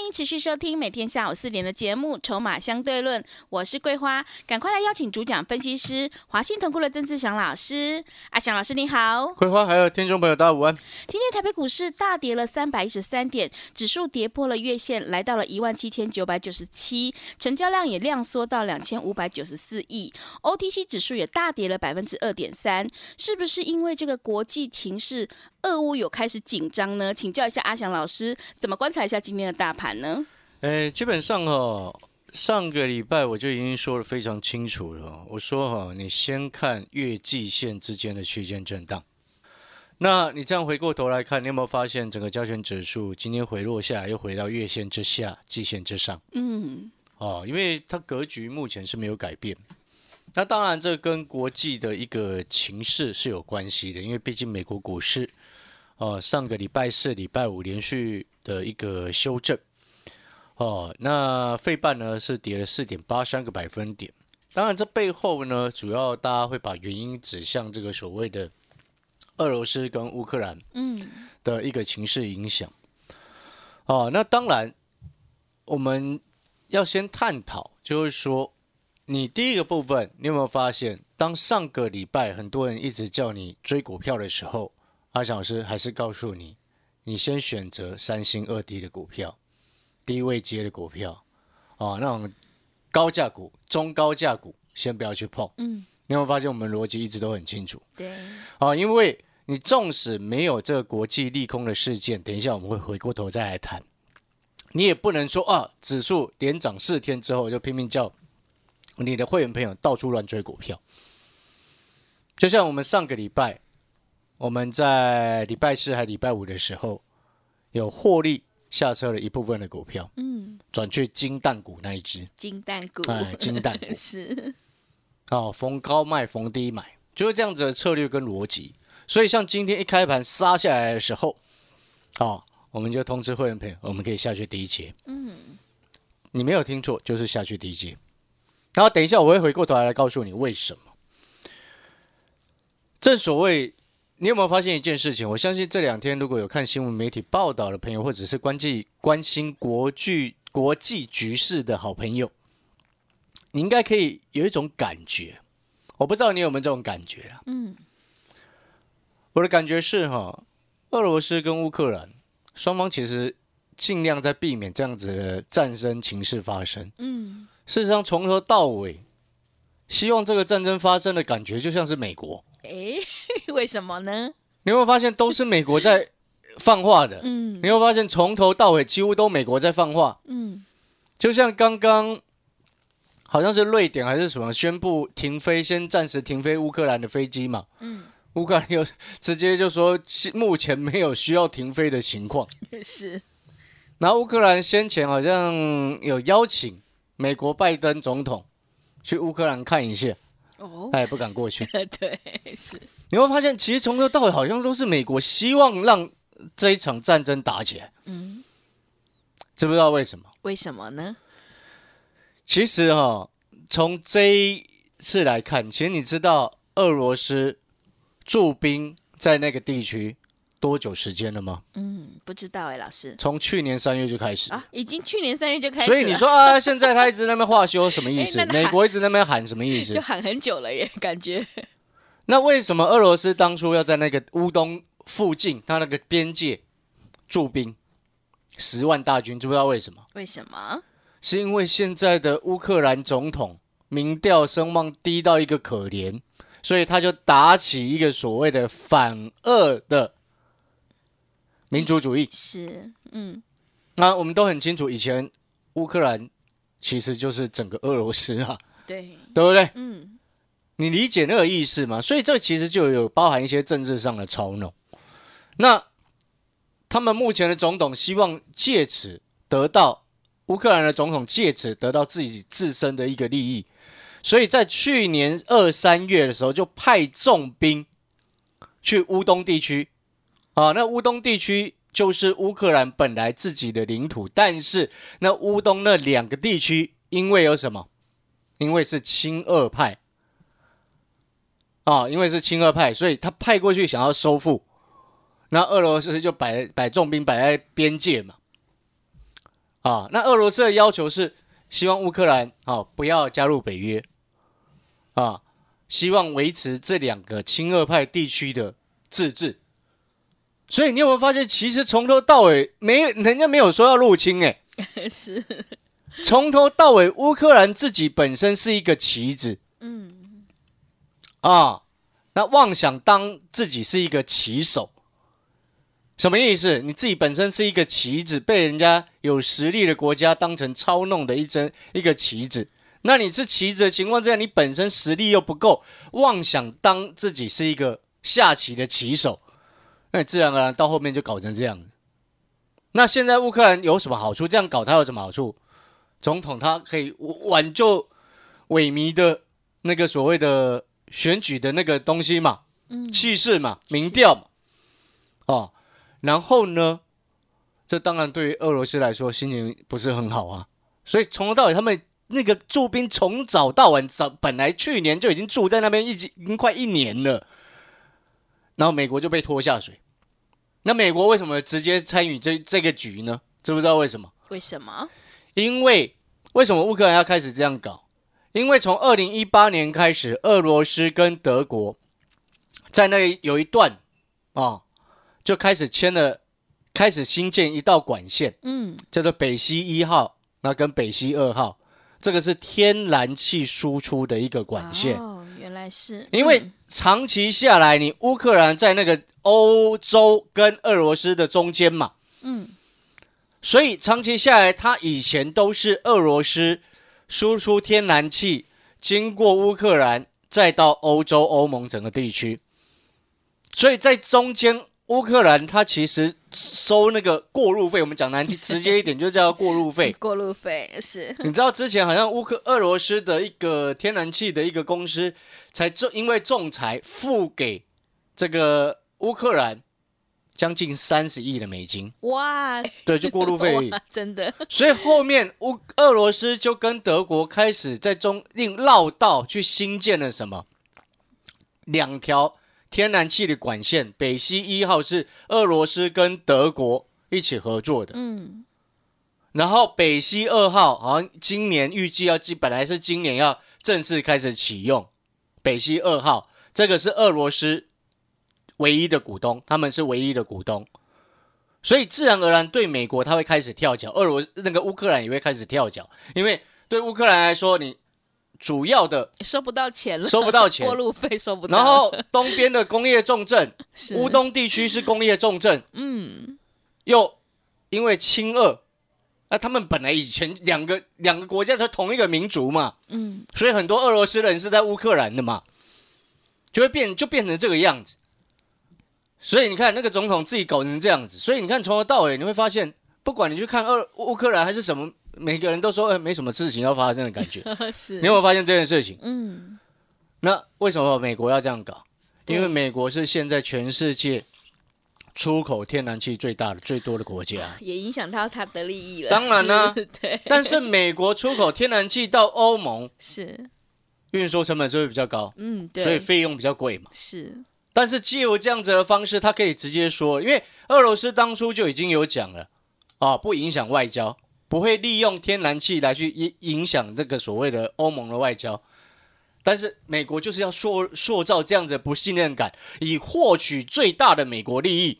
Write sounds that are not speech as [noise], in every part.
欢迎持续收听每天下午四点的节目《筹码相对论》，我是桂花，赶快来邀请主讲分析师华信投顾的曾志祥老师。阿祥老师你好，桂花还有听众朋友大家午安。今天台北股市大跌了三百一十三点，指数跌破了月线，来到了一万七千九百九十七，成交量也量缩到两千五百九十四亿，OTC 指数也大跌了百分之二点三，是不是因为这个国际情势？俄乌有开始紧张呢，请教一下阿翔老师，怎么观察一下今天的大盘呢？诶，基本上哦，上个礼拜我就已经说的非常清楚了。我说哈，你先看月季线之间的区间震荡。那你这样回过头来看，你有没有发现整个交权指数今天回落下来，又回到月线之下、季线之上？嗯，哦，因为它格局目前是没有改变。那当然，这跟国际的一个情势是有关系的，因为毕竟美国股市。哦，上个礼拜四、礼拜五连续的一个修正，哦，那费半呢是跌了四点八三个百分点。当然，这背后呢，主要大家会把原因指向这个所谓的俄罗斯跟乌克兰嗯的一个情势影响。哦，那当然我们要先探讨，就是说，你第一个部分，你有没有发现，当上个礼拜很多人一直叫你追股票的时候？阿翔老师还是告诉你，你先选择三星二低的股票，低位接的股票，啊，那种高价股、中高价股先不要去碰。嗯，你有没有发现我们逻辑一直都很清楚？对，啊，因为你纵使没有这个国际利空的事件，等一下我们会回过头再来谈，你也不能说啊，指数连涨四天之后就拼命叫你的会员朋友到处乱追股票，就像我们上个礼拜。我们在礼拜四还礼拜五的时候，有获利下车了一部分的股票，嗯，转去金蛋股那一只。金蛋股，哎，金蛋股。[laughs] 是，哦，逢高卖，逢低买，就是这样子的策略跟逻辑。所以像今天一开盘杀下来的时候，哦，我们就通知会员朋友，我们可以下去第一节，嗯，你没有听错，就是下去第一节。然后等一下我会回过头来来告诉你为什么。正所谓。你有没有发现一件事情？我相信这两天如果有看新闻媒体报道的朋友，或者是关际关心国际国际局势的好朋友，你应该可以有一种感觉。我不知道你有没有这种感觉啊？嗯，我的感觉是哈，俄罗斯跟乌克兰双方其实尽量在避免这样子的战争情势发生。嗯，事实上从头到尾，希望这个战争发生的感觉就像是美国。哎，[laughs] 为什么呢？你会发现都是美国在放话的。嗯，你会发现从头到尾几乎都美国在放话。嗯，就像刚刚好像是瑞典还是什么宣布停飞，先暂时停飞乌克兰的飞机嘛。嗯，乌克兰又直接就说目前没有需要停飞的情况。[laughs] 是。然后乌克兰先前好像有邀请美国拜登总统去乌克兰看一下。哦，他也不敢过去。[laughs] 对，是。你会发现，其实从头到尾好像都是美国希望让这一场战争打起来。嗯，知不知道为什么？为什么呢？其实哈，从这一次来看，其实你知道俄罗斯驻兵在那个地区。多久时间了吗？嗯，不知道哎，老师。从去年三月就开始啊，已经去年三月就开始。所以你说啊，现在他一直那边话修什么意思？[laughs] 美国一直那边喊什么意思？就喊很久了耶，感觉。那为什么俄罗斯当初要在那个乌东附近，他那个边界驻兵十万大军？知不知道为什么？为什么？是因为现在的乌克兰总统民调声望低到一个可怜，所以他就打起一个所谓的反俄的。民族主义是，嗯，那我们都很清楚，以前乌克兰其实就是整个俄罗斯啊，对，对不对？嗯，你理解那个意思吗？所以这其实就有包含一些政治上的操弄。那他们目前的总统希望借此得到乌克兰的总统借此得到自己自身的一个利益，所以在去年二三月的时候就派重兵去乌东地区。啊，那乌东地区就是乌克兰本来自己的领土，但是那乌东那两个地区，因为有什么？因为是亲俄派啊，因为是亲俄派，所以他派过去想要收复，那俄罗斯就摆摆重兵摆在边界嘛。啊。那俄罗斯的要求是希望乌克兰啊不要加入北约啊，希望维持这两个亲俄派地区的自治。所以你有没有发现，其实从头到尾没人家没有说要入侵哎、[laughs] 是，从头到尾乌克兰自己本身是一个棋子。嗯，啊，那妄想当自己是一个棋手，什么意思？你自己本身是一个棋子，被人家有实力的国家当成操弄的一针一个棋子。那你是棋子的情况之下，你本身实力又不够，妄想当自己是一个下棋的棋手，那你自然而然到后面就搞成这样。那现在乌克兰有什么好处？这样搞他有什么好处？总统他可以挽救萎靡的那个所谓的选举的那个东西嘛，嗯气势嘛，民调嘛，哦，然后呢，这当然对于俄罗斯来说心情不是很好啊，所以从头到尾他们那个驻兵从早到晚，早本来去年就已经住在那边一已经快一年了，然后美国就被拖下水，那美国为什么直接参与这这个局呢？知不知道为什么？为什么？因为为什么乌克兰要开始这样搞？因为从二零一八年开始，俄罗斯跟德国在那有一段啊、就开始签了，开始新建一道管线，嗯，叫做北溪一号，那跟北溪二号，这个是天然气输出的一个管线。哦，原来是，因为嗯长期下来，你乌克兰在那个欧洲跟俄罗斯的中间嘛，嗯，所以长期下来，它以前都是俄罗斯输出天然气，经过乌克兰再到欧洲、欧盟整个地区，所以在中间，乌克兰它其实收那个过路费，我们讲难听直接一点，就叫过路费。过路费是，[laughs] 你知道之前好像乌克俄罗斯的一个天然气的一个公司，才仲因为仲裁付给这个乌克兰将近三十亿的美金，哇，对，就过路费 [laughs] 而已。真的，所以后面乌俄罗斯就跟德国开始在中另绕道去新建了什么两条天然气的管线，北溪一号是俄罗斯跟德国一起合作的，嗯，然后北溪二号好像今年预计要今本来是今年要正式开始启用，北溪二号这个是俄罗斯唯一的股东，他们是唯一的股东，所以自然而然对美国他会开始跳脚，俄罗那个乌克兰也会开始跳脚，因为对乌克兰来说，你主要的收不到钱了，收不到钱。过路费收不到，然后东边的工业重镇，乌，东地区是工业重镇，嗯，又因为亲俄，那他们本来以前两个两个国家是同一个民族嘛，嗯，所以很多俄罗斯人是在乌克兰的嘛，就会变就变成这个样子。所以你看那个总统自己搞成这样子，所以你看从头到尾你会发现，不管你去看俄乌克兰还是什么，每个人都说，哎、没什么事情要发生的感觉。[laughs] 是，你有没有发现这件事情？嗯，那为什么美国要这样搞？因为美国是现在全世界出口天然气最大的、最多的国家。[laughs] 也影响到它的利益了，当然啦是 [laughs] 对，但是美国出口天然气到欧盟，是，运输成本就会比较高，嗯，对，所以费用比较贵嘛。是，但是借由这样子的方式，他可以直接说，因为俄罗斯当初就已经有讲了，啊，不影响外交，不会利用天然气来去影影响这个所谓的欧盟的外交。但是美国就是要塑塑造这样子的不信任感，以获取最大的美国利益。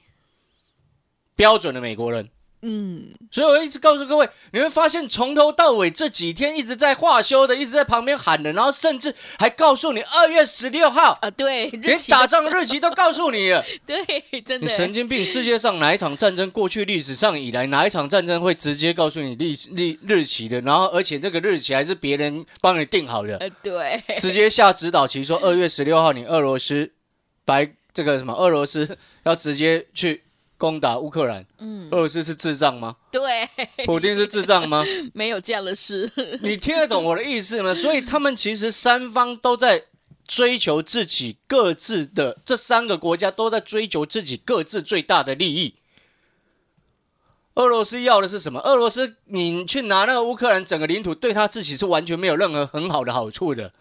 标准的美国人，嗯，所以我一直告诉各位，你会发现从头到尾这几天一直在话休的，一直在旁边喊的，然后甚至还告诉你二月十六号，啊，对，连打仗的日期都告诉你 [laughs] 了。对，真你的，神经病！世界上哪一场战争，过去历史上以来哪一场战争会直接告诉你历历日期的？然后而且这个日期还是别人帮你定好的，呃，对，直接下指导期说二月十六号你俄罗斯白这个什么俄罗斯要直接去攻打乌克兰，嗯，俄罗斯是智障吗？对，普京是智障吗？[laughs] 没有这样的事，你听得懂我的意思吗？所以他们其实三方都在追求自己各自的，这三个国家都在追求自己各自最大的利益。俄罗斯要的是什么？俄罗斯，你去拿那个乌克兰整个领土，对他自己是完全没有任何很好的好处的。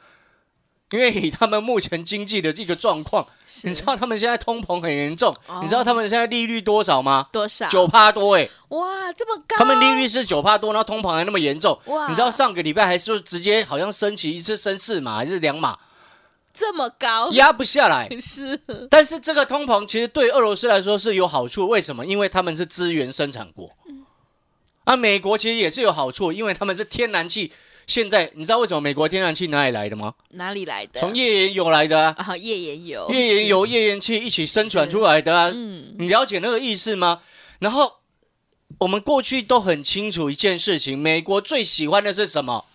因为以他们目前经济的一个状况，你知道他们现在通膨很严重，哦你知道他们现在利率多少吗？多少？九趴多哎、哇，这么高！他们利率是九趴多，然后通膨还那么严重。哇你知道上个礼拜还是直接好像升起一次升四码还是两码，这么高，压不下来。[laughs] 是但是这个通膨其实对俄罗斯来说是有好处，为什么？因为他们是资源生产国。啊，美国其实也是有好处，因为他们是天然气。现在你知道为什么美国天然气哪里来的吗？哪里来的？从页岩油来的啊，啊，页岩油，页岩油、页岩气一起生产出来的啊。嗯，你了解那个意思吗？然后我们过去都很清楚一件事情：美国最喜欢的是什么？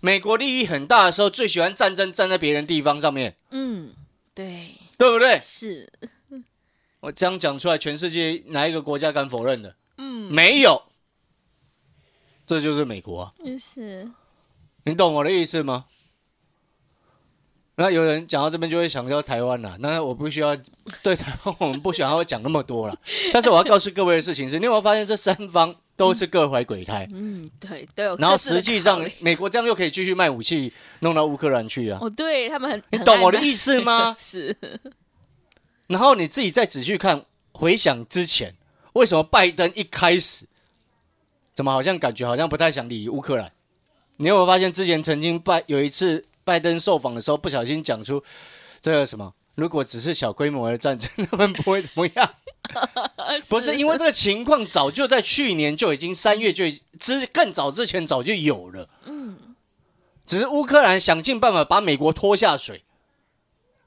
美国利益很大的时候，最喜欢战争站在别人地方上面，嗯，对，对不对？是，我这样讲出来，全世界哪一个国家敢否认的？嗯，没有，这就是美国啊！是，你懂我的意思吗？那有人讲到这边就会想到台湾了，那我不需要对台湾，我们不想要讲那么多了。[laughs] 但是我要告诉各位的事情是，你有没有发现这三方都是各怀鬼胎？嗯，对，都有。然后实际上，美国这样又可以继续卖武器弄到乌克兰去啊？哦，对他们很，你懂我的？意思吗？[laughs] 是，然后你自己再仔细看，回想之前，为什么拜登一开始怎么好像感觉好像不太想理乌克兰？你有没有发现之前曾经拜有一次拜登受访的时候，不小心讲出这个什么？如果只是小规模的战争，他们不会怎么样。[laughs] 不是因为这个情况早就在去年就已经三月就之更早之前早就有了，嗯，只是乌克兰想尽办法把美国拖下水，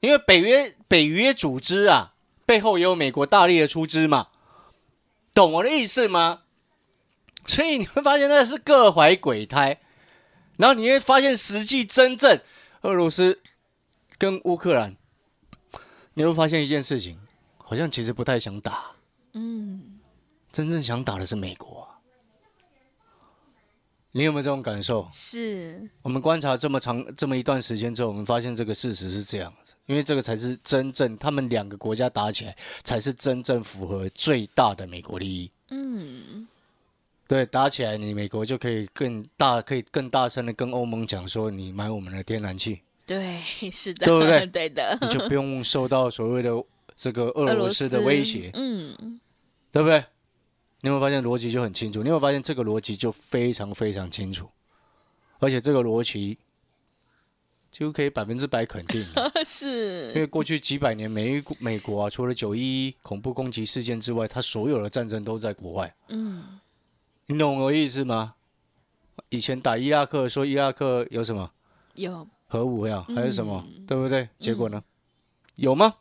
因为北约北约组织啊背后也有美国大力的出资嘛，懂我的意思吗？所以你会发现那是各怀鬼胎，然后你会发现实际真正俄罗斯跟乌克兰，你会发现一件事情，好像其实不太想打。嗯，真正想打的是美国、啊。你有没有这种感受？是，我们观察这么长这么一段时间之后，我们发现这个事实是这样子，因为这个才是真正他们两个国家打起来，才是真正符合最大的美国利益。嗯，对，打起来你美国就可以更大，可以更大声的跟欧盟讲说，你买我们的天然气，对，是的，对不对对的，你就不用受到所谓的这个俄罗斯的威胁。嗯，对不对？你有没有发现逻辑就很清楚？你有没有发现这个逻辑就非常非常清楚，而且这个逻辑几乎可以百分之百肯定 [laughs] 是，因，为过去几百年美美国啊，除了九一一恐怖攻击事件之外，它所有的战争都在国外。嗯，你懂我意思吗？以前打伊拉克说伊拉克有什么有，核武呀，还是什么，嗯对不对？结果呢？有吗？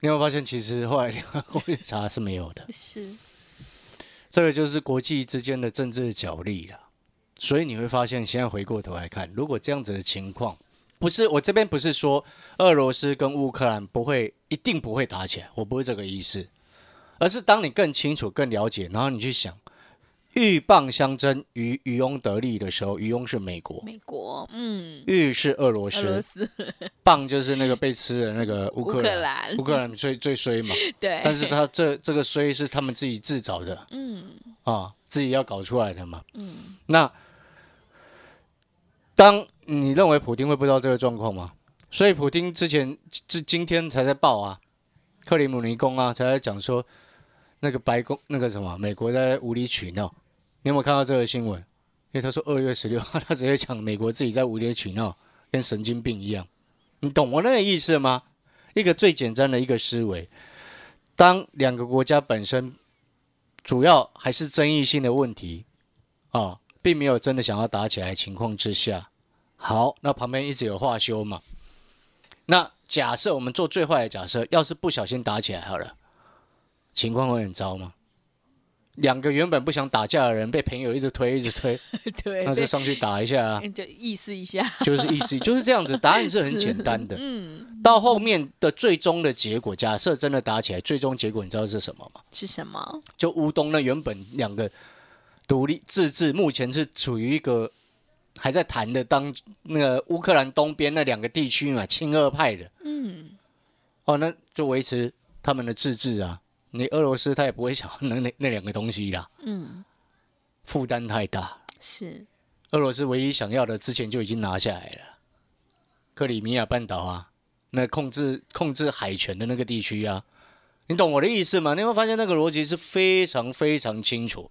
你有没有发现，其实后来联合国查是没有的。[laughs] 是，这个就是国际之间的政治角力了。所以你会发现，现在回过头来看，如果这样子的情况，不是我这边不是说俄罗斯跟乌克兰不会一定不会打起来，我不是这个意思，而是当你更清楚、更了解，然后你去想，鹬蚌相争，渔渔翁得利的时候，渔翁是美国，美国，嗯，鹬是俄罗俄罗斯，斯，蚌就是那个被吃的那个乌乌克克兰，乌，克兰最最衰嘛，[laughs] 对，但是他这这个衰是他们自己自找的。嗯啊，自己要搞出来的嘛。嗯，那当你认为普丁会不知道这个状况吗？所以普丁之前今今天才在报啊，克里姆林宫啊才在讲说，那个白宫那个什么美国在无理取闹。你有没有看到这个新闻？因为他说二月十六号，他直接讲美国自己在无理取闹，跟神经病一样。你懂我那个意思吗？一个最简单的一个思维，当两个国家本身主要还是争议性的问题啊，并没有真的想要打起来的情况之下，好，那旁边一直有话修嘛。那假设我们做最坏的假设，要是不小心打起来好了，情况会很糟吗？两个原本不想打架的人被朋友一直推，一直推，[laughs] 对，那就上去打一下啊，[laughs] 就意思一下，就是意思就是这样子。[laughs] 答案是很简单的。嗯，到后面的最终的结果，假设真的打起来，最终结果你知道是什么吗？是什么？就乌东那原本两个独立自治，目前是处于一个还在谈的当那个乌克兰东边那两个地区嘛，亲俄派的嗯，哦，那就维持他们的自治啊。你俄罗斯他也不会想要那那那两个东西啦，嗯，负担太大。是，俄罗斯唯一想要的之前就已经拿下来了，克里米亚半岛啊，那控制控制海权的那个地区啊，你懂我的意思吗？你会发现那个逻辑是非常非常清楚？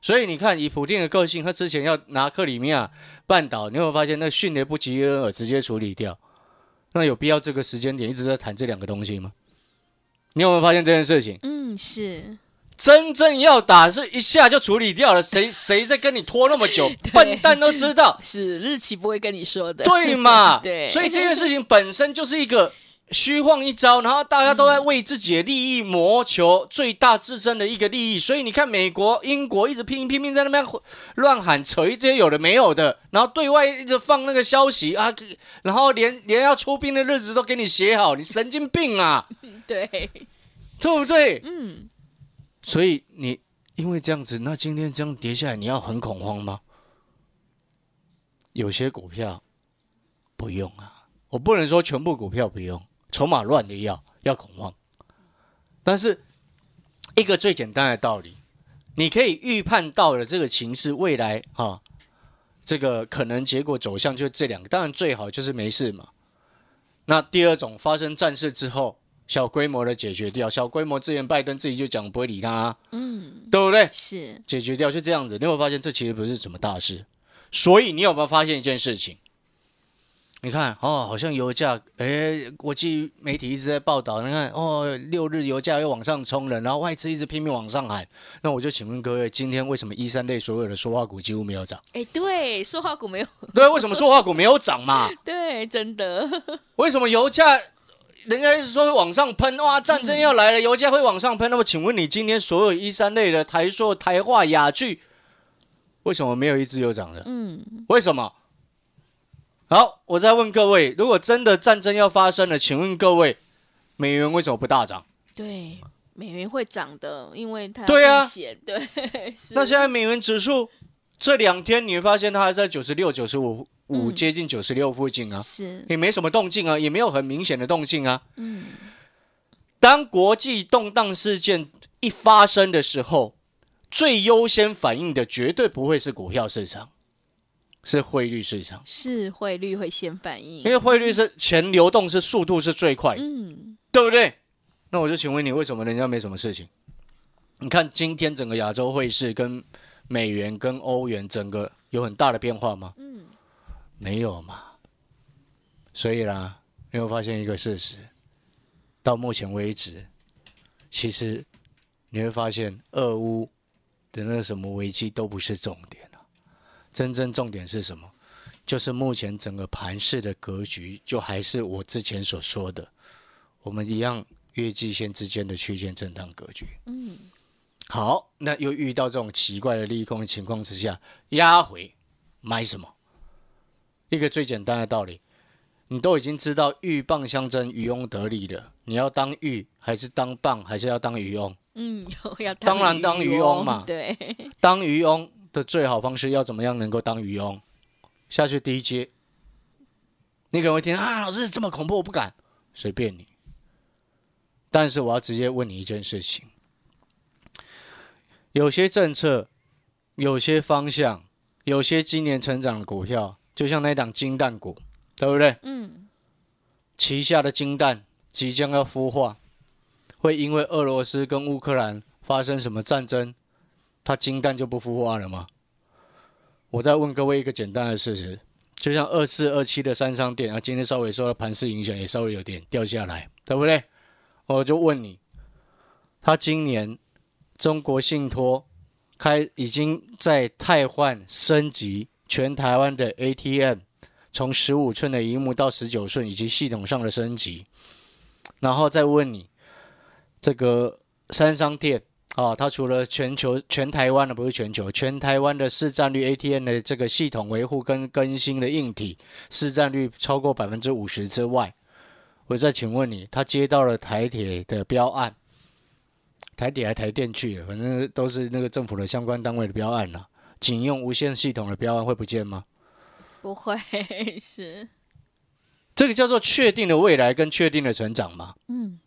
所以你看，以普定的个性，他之前要拿克里米亚半岛，你会发现那迅雷不及掩耳直接处理掉？那有必要这个时间点一直在谈这两个东西吗？你有没有发现这件事情？嗯，是真正要打是一下就处理掉了，谁 [laughs] 谁在跟你拖那么久？笨蛋都知道，是，日期不会跟你说的。对嘛？[laughs] 对所以这件事情本身就是一个虚晃一招，然后大家都在为自己的利益谋求最大自身的一个利益。所以你看，美国、英国一直拼拼命在那边乱喊扯一堆有的没有的，然后对外一直放那个消息啊，然后连连要出兵的日子都给你写好，你神经病啊，对，对不对？嗯，所以你因为这样子，那今天这样跌下来，你要很恐慌吗？有些股票不用啊，我不能说全部股票不用，筹码乱的要要恐慌。但是一个最简单的道理，你可以预判到了这个情势未来哈、这个可能结果走向就这两个，当然最好就是没事嘛。那第二种发生战事之后，小规模的解决掉，小规模之前拜登自己就讲不会理他、啊，嗯，对不对？是，解决掉就这样子。你有没有发现这其实不是什么大事？所以你有没有发现一件事情？你看哦，好像油价，哎，国际媒体一直在报道，你看哦，六日油价又往上冲了，然后外资一直拼命往上喊。那我就请问各位，今天为什么一三类所有的说话股几乎没有涨？哎，对，说话股没有，对，为什么说话股没有涨嘛？[laughs] 对，真的，为什么油价？人家一直说会往上喷，哇，战争要来了，油价会往上喷。那么，请问你今天所有一三类的台塑、台化、雅聚，为什么没有一只有涨的？嗯，为什么？好，我再问各位，如果真的战争要发生了，请问各位，美元为什么不大涨？对，美元会涨的，因为它对啊。对，[laughs] 那现在美元指数这两天你会发现它还在九十六、九十五五，嗯。接近九十六附近啊，是，也没什么动静啊，也没有很明显的动静啊。嗯，当国际动荡事件一发生的时候，最优先反应的绝对不会是股票市场，是汇率市场，是汇率会先反应因，为汇率是钱流动是速度是最快，嗯，对不对？那我就请问你，为什么人家没什么事情？你看今天整个亚洲汇市跟美元跟欧元整个有很大的变化吗？嗯，没有嘛。所以啦，你会发现一个事实，到目前为止，其实你会发现俄乌的那个什么危机都不是重点了、真正重点是什么？就是目前整个盘市的格局，就还是我之前所说的，我们一样月季线之间的区间震荡格局。嗯，好，那又遇到这种奇怪的利空的情况之下，压回买什么？一个最简单的道理，你都已经知道鹬蚌相争，渔翁得利了，你要当鹬还是当蚌，还是要当渔翁？嗯，[laughs] 要当然当渔翁嘛对，[laughs] 当渔翁的最好方式要怎么样能够当渔翁？下去第一阶，你可能会听啊，老师这么恐怖，我不敢，随便你。但是我要直接问你一件事情：有些政策、有些方向、有些今年成长的股票，就像那档金蛋股，对不对？嗯，旗下的金蛋即将要孵化，会因为俄罗斯跟乌克兰发生什么战争，它金蛋就不孵化了吗？我再问各位一个简单的事实，就像二四二七的三商店啊，今天稍微受到盘势影响，也稍微有点掉下来，对不对？我就问你，它今年中国信托开已经在汰换升级全台湾的 ATM。从十五寸的荧幕到十九寸，以及系统上的升级，然后再问你，这个三商店啊，它除了全球全台湾的不是全球，全台湾的市占率 ATM 的这个系统维护跟更新的硬体市占率超过百分之五十之外，我再请问你，他接到了台铁的标案，台铁还台电去了，反正都是那个政府的相关单位的标案了、仅用无线系统的标案会不见吗？不会 [laughs] 是，这个叫做确定的未来跟确定的成长嘛。嗯，那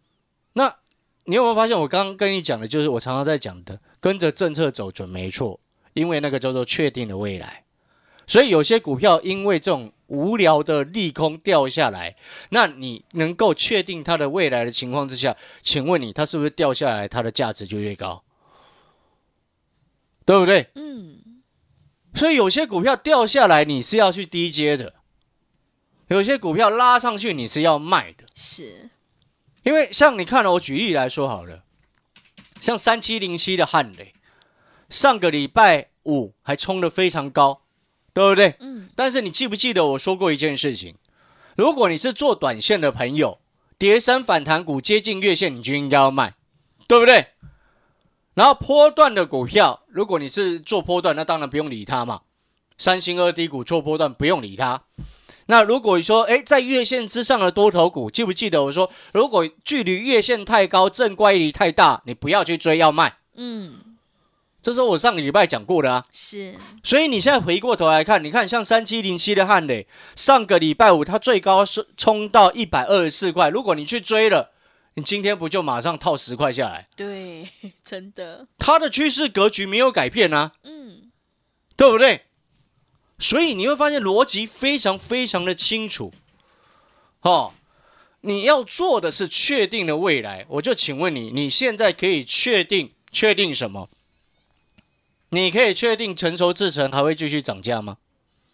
你有没有发现，我刚刚跟你讲的，就是我常常在讲的，跟着政策走准没错，因为那个叫做确定的未来。所以有些股票因为这种无聊的利空掉下来，那你能够确定它的未来的情况之下，请问你它是不是掉下来，它的价值就越高？对不对？嗯，所以有些股票掉下来，你是要去低阶的；有些股票拉上去，你是要卖的。是，因为像你看了，我举例来说好了，像三七零七的汉雷，上个礼拜五还冲得非常高，对不对？嗯，但是你记不记得我说过一件事情？如果你是做短线的朋友，叠升反弹股接近月线，你就应该要卖，对不对？然后波段的股票，如果你是做波段，那当然不用理它嘛。三星二低股做波段不用理它。那如果说，哎，在月线之上的多头股，记不记得我说，如果距离月线太高，正乖离太大，你不要去追，要卖。嗯，这是我上个礼拜讲过的啊。是，所以你现在回过头来看，你看像三七零七的汉磊，上个礼拜五它最高是冲到一百二十四块，如果你去追了，你今天不就马上套十块下来？对，[laughs] 真的，它的趋势格局没有改变啊，嗯，对不对？所以你会发现逻辑非常非常的清楚，哦，你要做的是确定的未来。我就请问你，你现在可以确定确定什么？你可以确定成熟制成还会继续涨价吗？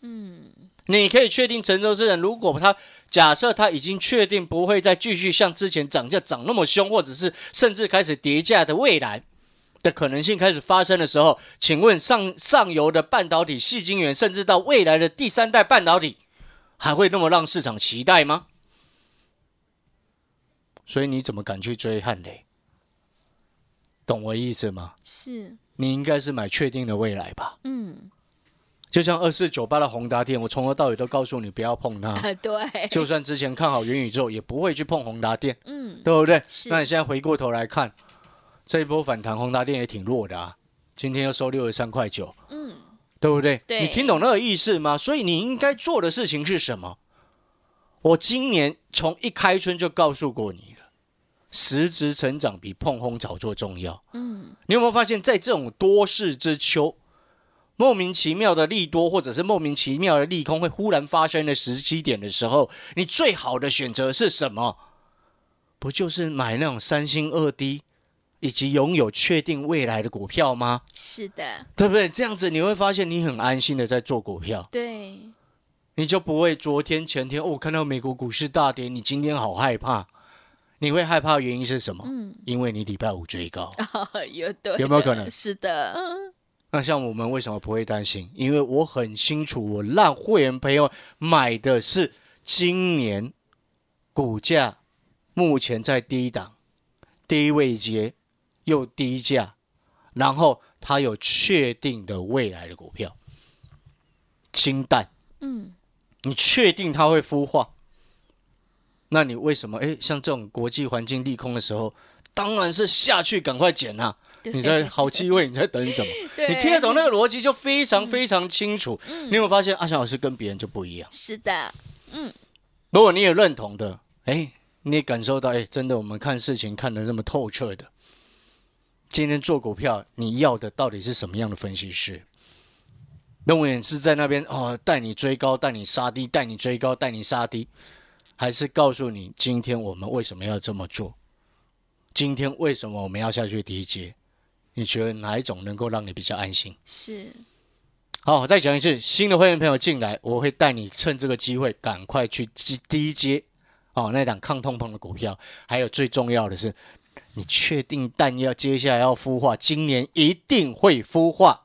嗯，你可以确定成熟制成，如果它假设它已经确定不会再继续像之前涨价涨那么凶，或者是甚至开始跌价的未来的可能性开始发生的时候，请问上上游的半导体、细晶圆，甚至到未来的第三代半导体，还会那么让市场期待吗？所以你怎么敢去追汉雷？懂我意思吗？是，你应该是买确定的未来吧。嗯，就像二四九八的宏达电，我从头到尾都告诉你不要碰它。啊，对，就算之前看好元宇宙，也不会去碰宏达电，嗯，对不对？那你现在回过头来看，这一波反弹，宏达电也挺弱的啊，今天又收六十三块九，嗯，对不对？对你听懂那个意思吗？所以你应该做的事情是什么？我今年从一开春就告诉过你了，实质成长比碰轰炒作重要。嗯，你有没有发现，在这种多事之秋，莫名其妙的利多，或者是莫名其妙的利空会忽然发生的时机点的时候，你最好的选择是什么？不就是买那种三星二低，以及拥有确定未来的股票吗？是的，对不对？这样子你会发现你很安心的在做股票，对，你就不会昨天前天哦看到美国股市大跌，你今天好害怕。你会害怕的原因是什么？嗯，因为你礼拜五追高。[laughs] 有对，有没有可能是的，嗯那像我们为什么不会担心？因为我很清楚，我让会员朋友买的是今年股价目前在低档、低位阶又低价，然后它有确定的未来的股票，清淡，嗯，你确定它会孵化？那你为什么？哎，像这种国际环境利空的时候，当然是下去赶快捡啊！你在好机会，你在等什么？[laughs] 你听得懂那个逻辑，就非常非常清楚。嗯你有没有发现阿翔老师跟别人就不一样？是的，嗯如果你也认同的，哎，你也感受到，哎，真的我们看事情看得那么透彻的。今天做股票，你要的到底是什么样的分析师？永远是在那边哦，带你追高，带你杀低，带你追高，带你杀低，还是告诉你今天我们为什么要这么做？今天为什么我们要下去低阶？你觉得哪一种能够让你比较安心？是，好，再讲一次，新的会员朋友进来，我会带你趁这个机会赶快去低低接哦，那档抗通膨的股票。还有最重要的是，你确定蛋要接下来要孵化，今年一定会孵化。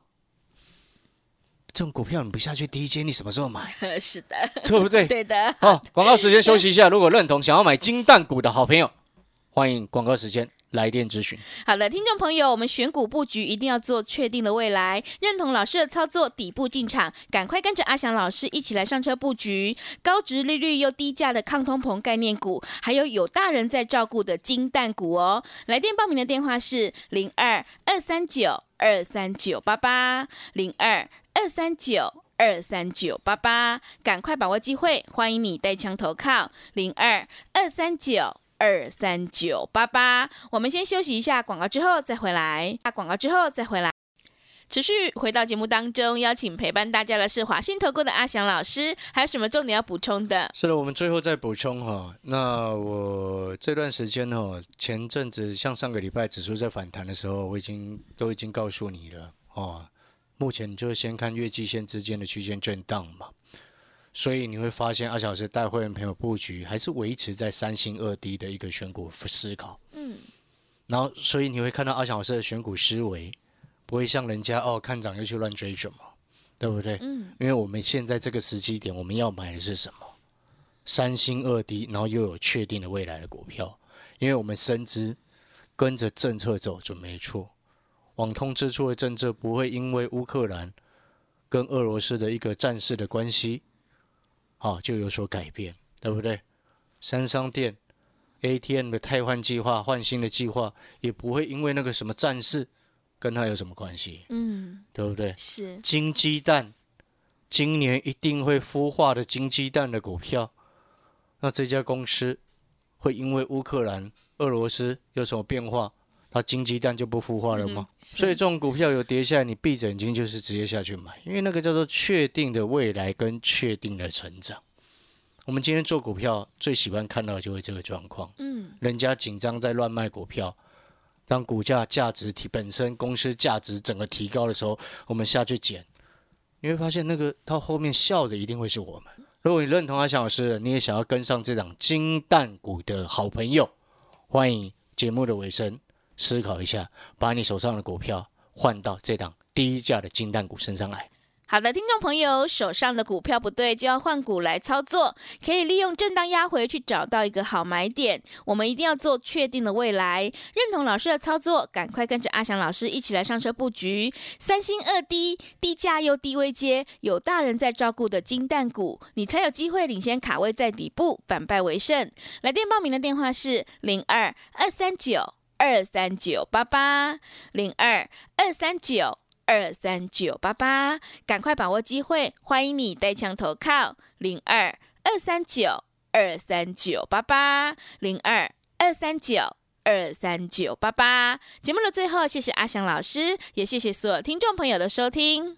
这种股票你不下去低阶，你什么时候买？[laughs] 是的，对不对？对的，好，广告时间休息一下。如果认同想要买金蛋股的好朋友，欢迎广告时间来电咨询。好的，听众朋友，我们选股布局一定要做确定的未来，认同老师的操作，底部进场，赶快跟着阿翔老师一起来上车布局高值利率又低价的抗通膨概念股，还有有大人在照顾的金蛋股哦。来电报名的电话是零二二三九二三九八八零二二三九。二三九八八，赶快把握机会，欢迎你带枪投靠零二二三九二三九八八。我们先休息一下广告，之后再回来。啊，广告之后再回来。持续回到节目当中，邀请陪伴大家的是华信投顾的阿翔老师，还有什么重点要补充的？是的，我们最后再补充哈。那我这段时间哈，前阵子像上个礼拜指数在反弹的时候，我已经都已经告诉你了哦。目前就先看月季线之间的区间震荡嘛。所以你会发现阿小老师带会员朋友布局还是维持在三星二低的一个选股思考。嗯。然后，所以你会看到阿小老师的选股思维。不会像人家哦看涨又去乱追什么，对不对？嗯。因为我们现在这个时机点，我们要买的是什么？三星二低，然后又有确定的未来的股票。因为我们深知跟着政策走准没错。网通支出的政策不会因为乌克兰跟俄罗斯的一个战事的关系，啊就有所改变，对不对？三商店 ATM 的汰换计划、换新的计划，也不会因为那个什么战事。跟他有什么关系？嗯，对不对？是金鸡蛋，今年一定会孵化的金鸡蛋的股票，那这家公司会因为乌克兰、俄罗斯有什么变化，它金鸡蛋就不孵化了吗？所以这种股票有跌下来，你闭着眼睛就是直接下去买，因为那个叫做确定的未来跟确定的成长。我们今天做股票最喜欢看到就是这个状况，嗯，人家紧张在乱卖股票。当股价价值提本身公司价值整个提高的时候，我们下去捡，你会发现那个到后面笑的一定会是我们。如果你认同阿翔老师，你也想要跟上这档金蛋股的好朋友，欢迎节目的尾声思考一下，把你手上的股票换到这档低价的金蛋股身上来。好的，听众朋友，手上的股票不对，就要换股来操作，可以利用震荡压回去找到一个好买点。我们一定要做确定的未来，认同老师的操作，赶快跟着阿翔老师一起来上车布局三星二低、低价又低位接、有大人在照顾的金蛋股，你才有机会领先卡位在底部，反败为胜。来电报名的电话是零二二三九二三九八八零二二三九。二三九八八，赶快把握机会！欢迎你带枪投靠零二二三九二三九八八零二二三九二三九八八。节目的最后，谢谢阿翔老师，也谢谢所有听众朋友的收听。